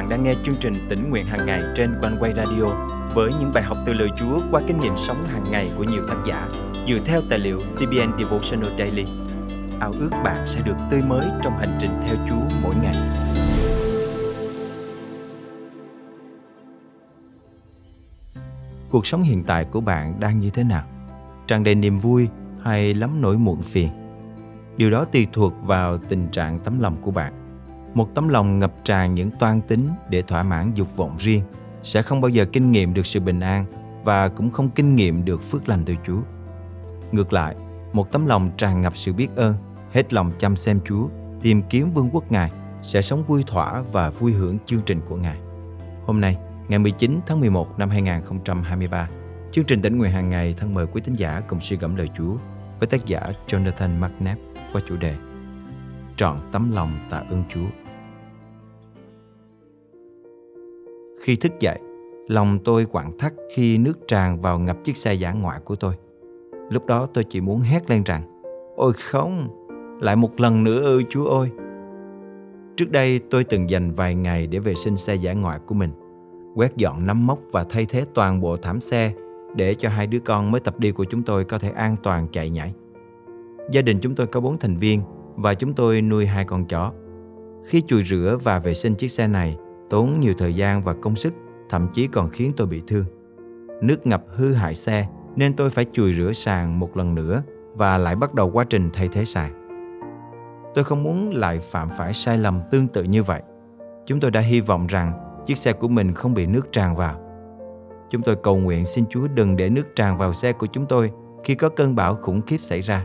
bạn đang nghe chương trình tỉnh nguyện hàng ngày trên quanh quay radio với những bài học từ lời Chúa qua kinh nghiệm sống hàng ngày của nhiều tác giả dựa theo tài liệu CBN Devotional Daily. Ao ước bạn sẽ được tươi mới trong hành trình theo Chúa mỗi ngày. Cuộc sống hiện tại của bạn đang như thế nào? Tràn đầy niềm vui hay lắm nỗi muộn phiền? Điều đó tùy thuộc vào tình trạng tấm lòng của bạn. Một tấm lòng ngập tràn những toan tính để thỏa mãn dục vọng riêng sẽ không bao giờ kinh nghiệm được sự bình an và cũng không kinh nghiệm được phước lành từ Chúa. Ngược lại, một tấm lòng tràn ngập sự biết ơn, hết lòng chăm xem Chúa, tìm kiếm vương quốc Ngài sẽ sống vui thỏa và vui hưởng chương trình của Ngài. Hôm nay, ngày 19 tháng 11 năm 2023, chương trình tỉnh nguyện hàng ngày thân mời quý tín giả cùng suy gẫm lời Chúa với tác giả Jonathan McNabb qua chủ đề Trọn tấm lòng tạ ơn Chúa. Khi thức dậy, lòng tôi quặn thắt khi nước tràn vào ngập chiếc xe giả ngoại của tôi. Lúc đó tôi chỉ muốn hét lên rằng Ôi không, lại một lần nữa ơi Chúa ơi. Trước đây tôi từng dành vài ngày để vệ sinh xe giả ngoại của mình, quét dọn nắm móc và thay thế toàn bộ thảm xe để cho hai đứa con mới tập đi của chúng tôi có thể an toàn chạy nhảy. Gia đình chúng tôi có bốn thành viên và chúng tôi nuôi hai con chó. Khi chùi rửa và vệ sinh chiếc xe này, tốn nhiều thời gian và công sức, thậm chí còn khiến tôi bị thương. Nước ngập hư hại xe nên tôi phải chùi rửa sàn một lần nữa và lại bắt đầu quá trình thay thế sàn. Tôi không muốn lại phạm phải sai lầm tương tự như vậy. Chúng tôi đã hy vọng rằng chiếc xe của mình không bị nước tràn vào. Chúng tôi cầu nguyện xin Chúa đừng để nước tràn vào xe của chúng tôi khi có cơn bão khủng khiếp xảy ra.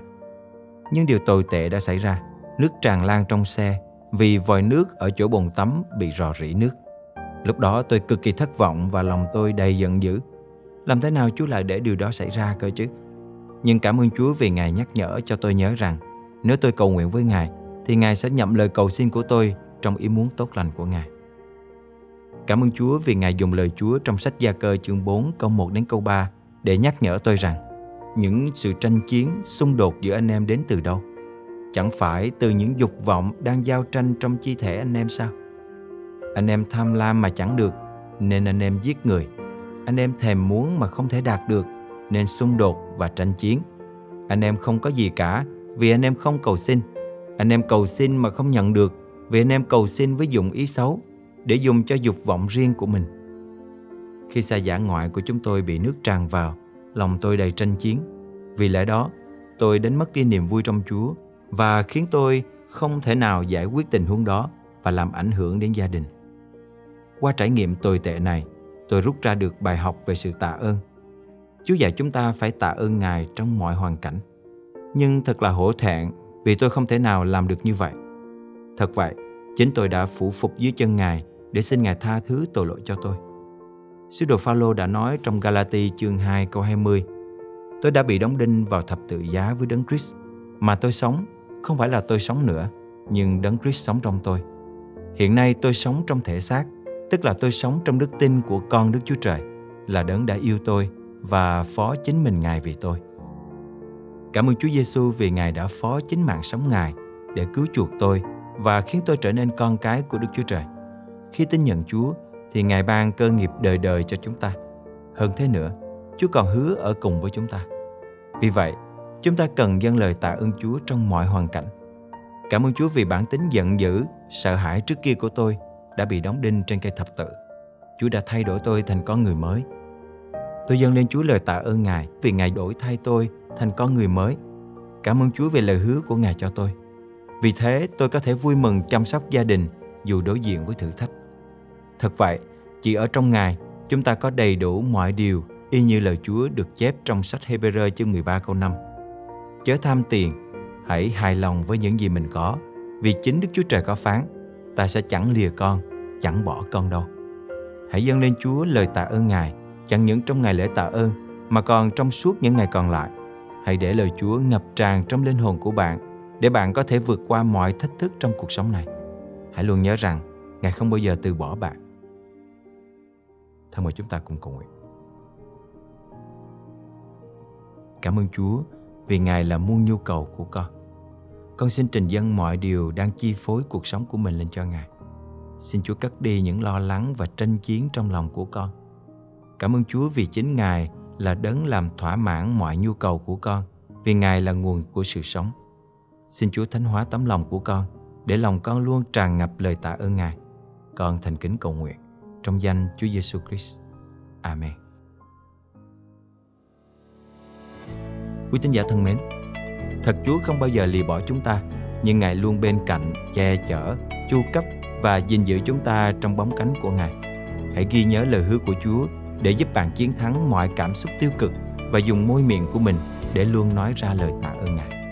Nhưng điều tồi tệ đã xảy ra, nước tràn lan trong xe vì vòi nước ở chỗ bồn tắm bị rò rỉ nước. Lúc đó tôi cực kỳ thất vọng và lòng tôi đầy giận dữ. Làm thế nào Chúa lại để điều đó xảy ra cơ chứ? Nhưng cảm ơn Chúa vì Ngài nhắc nhở cho tôi nhớ rằng nếu tôi cầu nguyện với Ngài thì Ngài sẽ nhậm lời cầu xin của tôi trong ý muốn tốt lành của Ngài. Cảm ơn Chúa vì Ngài dùng lời Chúa trong sách Gia Cơ chương 4 câu 1 đến câu 3 để nhắc nhở tôi rằng những sự tranh chiến, xung đột giữa anh em đến từ đâu? Chẳng phải từ những dục vọng đang giao tranh trong chi thể anh em sao? Anh em tham lam mà chẳng được, nên anh em giết người. Anh em thèm muốn mà không thể đạt được, nên xung đột và tranh chiến. Anh em không có gì cả vì anh em không cầu xin. Anh em cầu xin mà không nhận được vì anh em cầu xin với dụng ý xấu để dùng cho dục vọng riêng của mình. Khi xa giả ngoại của chúng tôi bị nước tràn vào, lòng tôi đầy tranh chiến. Vì lẽ đó, tôi đánh mất đi niềm vui trong Chúa và khiến tôi không thể nào giải quyết tình huống đó và làm ảnh hưởng đến gia đình. Qua trải nghiệm tồi tệ này, tôi rút ra được bài học về sự tạ ơn. Chúa dạy chúng ta phải tạ ơn Ngài trong mọi hoàn cảnh. Nhưng thật là hổ thẹn vì tôi không thể nào làm được như vậy. Thật vậy, chính tôi đã phủ phục dưới chân Ngài để xin Ngài tha thứ tội lỗi cho tôi. Sứ đồ Phaolô đã nói trong Galati chương 2 câu 20 Tôi đã bị đóng đinh vào thập tự giá với Đấng Christ, mà tôi sống không phải là tôi sống nữa, nhưng Đấng Christ sống trong tôi. Hiện nay tôi sống trong thể xác, tức là tôi sống trong đức tin của con Đức Chúa Trời, là Đấng đã yêu tôi và phó chính mình Ngài vì tôi. Cảm ơn Chúa Giêsu vì Ngài đã phó chính mạng sống Ngài để cứu chuộc tôi và khiến tôi trở nên con cái của Đức Chúa Trời. Khi tin nhận Chúa thì Ngài ban cơ nghiệp đời đời cho chúng ta. Hơn thế nữa, Chúa còn hứa ở cùng với chúng ta. Vì vậy, chúng ta cần dâng lời tạ ơn Chúa trong mọi hoàn cảnh. Cảm ơn Chúa vì bản tính giận dữ, sợ hãi trước kia của tôi đã bị đóng đinh trên cây thập tự. Chúa đã thay đổi tôi thành con người mới. Tôi dâng lên Chúa lời tạ ơn Ngài vì Ngài đổi thay tôi thành con người mới. Cảm ơn Chúa về lời hứa của Ngài cho tôi. Vì thế tôi có thể vui mừng chăm sóc gia đình dù đối diện với thử thách. Thật vậy, chỉ ở trong Ngài, chúng ta có đầy đủ mọi điều y như lời Chúa được chép trong sách Hebrew chương 13 câu 5. Chớ tham tiền, hãy hài lòng với những gì mình có, vì chính Đức Chúa Trời có phán, ta sẽ chẳng lìa con, chẳng bỏ con đâu. Hãy dâng lên Chúa lời tạ ơn Ngài, chẳng những trong ngày lễ tạ ơn, mà còn trong suốt những ngày còn lại. Hãy để lời Chúa ngập tràn trong linh hồn của bạn, để bạn có thể vượt qua mọi thách thức trong cuộc sống này. Hãy luôn nhớ rằng, Ngài không bao giờ từ bỏ bạn. Thân mời chúng ta cùng cầu nguyện. Cảm ơn Chúa vì Ngài là muôn nhu cầu của con. Con xin trình dâng mọi điều đang chi phối cuộc sống của mình lên cho Ngài. Xin Chúa cất đi những lo lắng và tranh chiến trong lòng của con. Cảm ơn Chúa vì chính Ngài là đấng làm thỏa mãn mọi nhu cầu của con, vì Ngài là nguồn của sự sống. Xin Chúa thánh hóa tấm lòng của con, để lòng con luôn tràn ngập lời tạ ơn Ngài. Con thành kính cầu nguyện trong danh Chúa Giêsu Christ. Amen. Quý tín giả thân mến, thật Chúa không bao giờ lìa bỏ chúng ta, nhưng Ngài luôn bên cạnh, che chở, chu cấp và gìn giữ chúng ta trong bóng cánh của Ngài. Hãy ghi nhớ lời hứa của Chúa để giúp bạn chiến thắng mọi cảm xúc tiêu cực và dùng môi miệng của mình để luôn nói ra lời tạ ơn Ngài.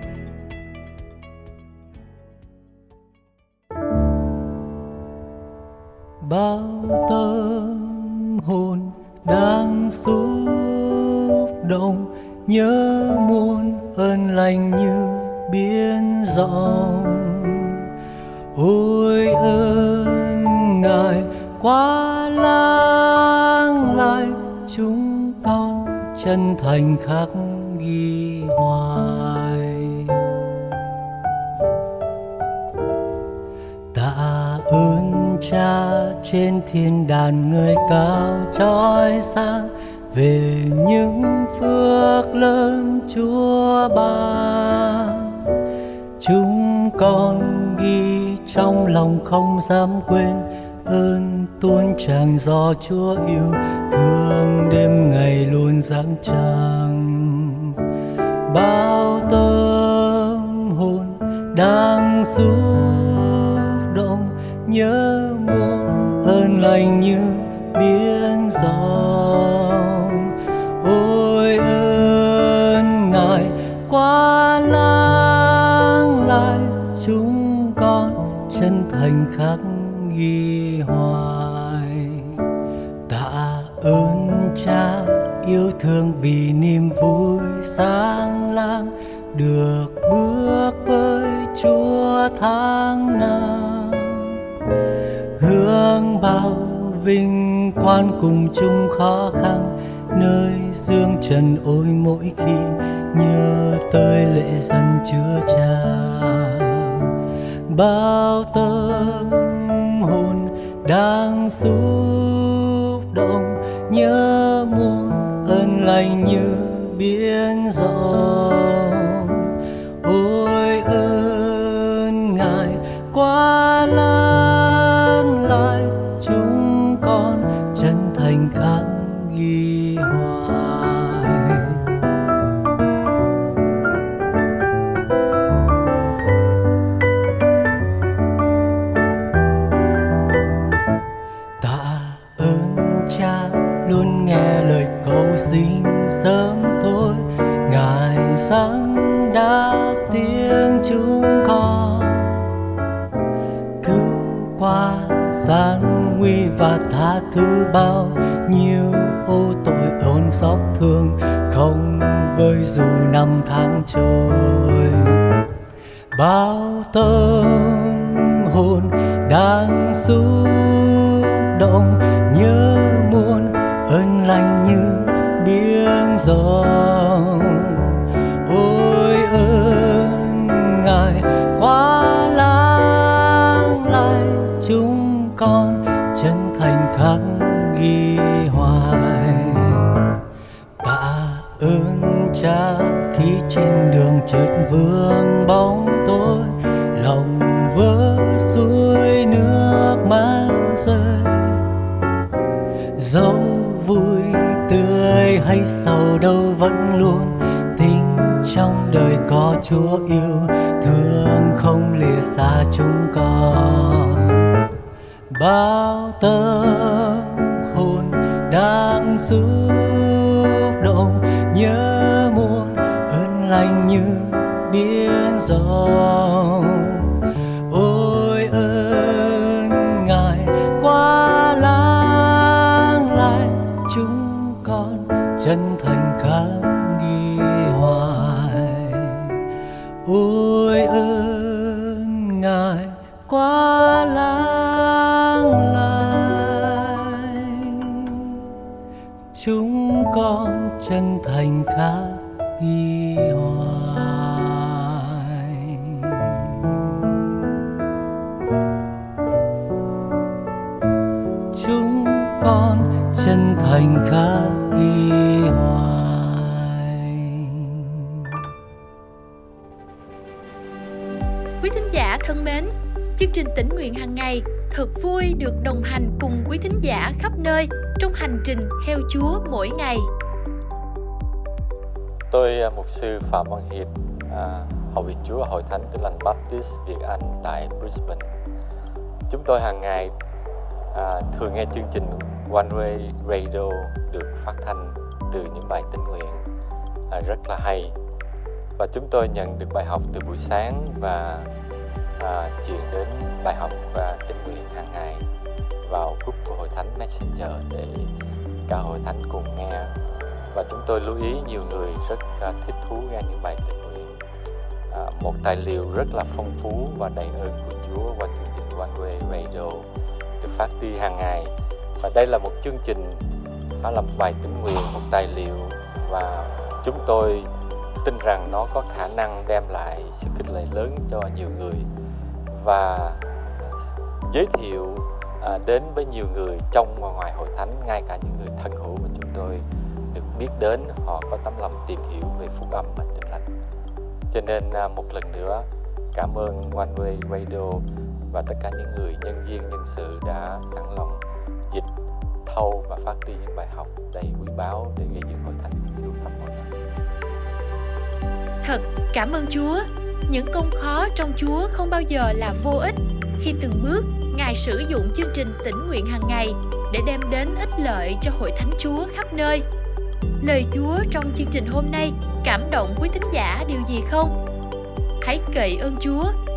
Bao tâm hồn đang xúc động, nhớ muôn ơn lành như biển rộng ôi ơn ngài, quá lang lại chúng con chân thành khắc ghi hoài cha trên thiên đàn người cao trói sáng về những phước lớn chúa ban chúng con ghi trong lòng không dám quên ơn tuôn tràn do chúa yêu, thương đêm ngày luôn giáng trăng bao tâm hồn đang xuống nhớ muôn ơn lành như biển dòng ôi ơn ngài quá lang lại, chúng con chân thành khắc ghi hoài. Tạ ơn cha, yêu thương vì niềm vui sáng lang được bước với chúa tháng năm cao bao vinh quang cùng chung khó khăn, nơi dương trần ôi mỗi khi nhớ tới lễ dân chứa cha. Bao tâm hồn đang xúc động, nhớ muôn ơn lành như biển rộng cha luôn nghe lời cầu xin sớm thôi. ngài sáng đã tiếng chúng con cứu qua gian nguy và tha thứ bao nhiêu ô tội ôn xót thương, không với dù năm tháng trôi bao tâm hồn đang xuống gió ôi ơn ngài quá lang lại chúng con chân thành khắc ghi hoài. Tạ ơn cha khi trên đường chợt vương bóng đâu vẫn luôn tình trong đời có chúa yêu, thương không lìa xa chúng con. Bao tâm hồn đang xúc động, nhớ muôn ơn lành như biển gió. Chân thành khắc ghi hoài. Ôi ơn ngài quá lang lại chúng con chân thành khắc ghi hoài. Chúng con chân thành khắc ghi hoài quý thính giả thân mến chương trình tỉnh nguyện hàng ngày thật vui được đồng hành cùng quý thính giả khắp nơi trong hành trình theo Chúa mỗi ngày. Tôi à, mục sư Phạm Văn Hiệp, à, hậu việc Chúa Hội Thánh Tin Lành Baptist Việt Anh tại Brisbane. Chúng tôi hàng ngày à, thường nghe chương trình One Way Radio được phát thanh từ những bài tình nguyện à, rất là hay. Và chúng tôi nhận được bài học từ buổi sáng và à, chuyển đến bài học và tình nguyện hàng ngày vào group của hội thánh Messenger để cả hội thánh cùng nghe. Và chúng tôi lưu ý nhiều người rất à, thích thú nghe những bài tình nguyện. À, một tài liệu rất là phong phú và đầy ơn của Chúa qua chương trình One Way Radio được phát đi hàng ngày. Và đây là một chương trình nó là một bài tình nguyện một tài liệu. Và chúng tôi tin rằng nó có khả năng đem lại sự kích lệ lớn cho nhiều người. Và giới thiệu à, đến với nhiều người trong và ngoài hội thánh ngay cả những người thân hữu mà chúng tôi được biết đến họ có tấm lòng tìm hiểu về phúc âm và tin lành. Cho nên à, một lần nữa cảm ơn One Way Radio và tất cả những người, nhân viên, nhân sự đã sẵn lòng dịch, thâu và phát đi những bài học đầy quý báu để gây dựng hội thánh của Chúa khắp. Thật, cảm ơn Chúa những công khó trong Chúa không bao giờ là vô ích khi từng bước, Ngài sử dụng chương trình tỉnh nguyện hàng ngày để đem đến ích lợi cho hội thánh Chúa khắp nơi. Lời Chúa trong chương trình hôm nay cảm động quý thính giả điều gì không? Hãy cậy ơn Chúa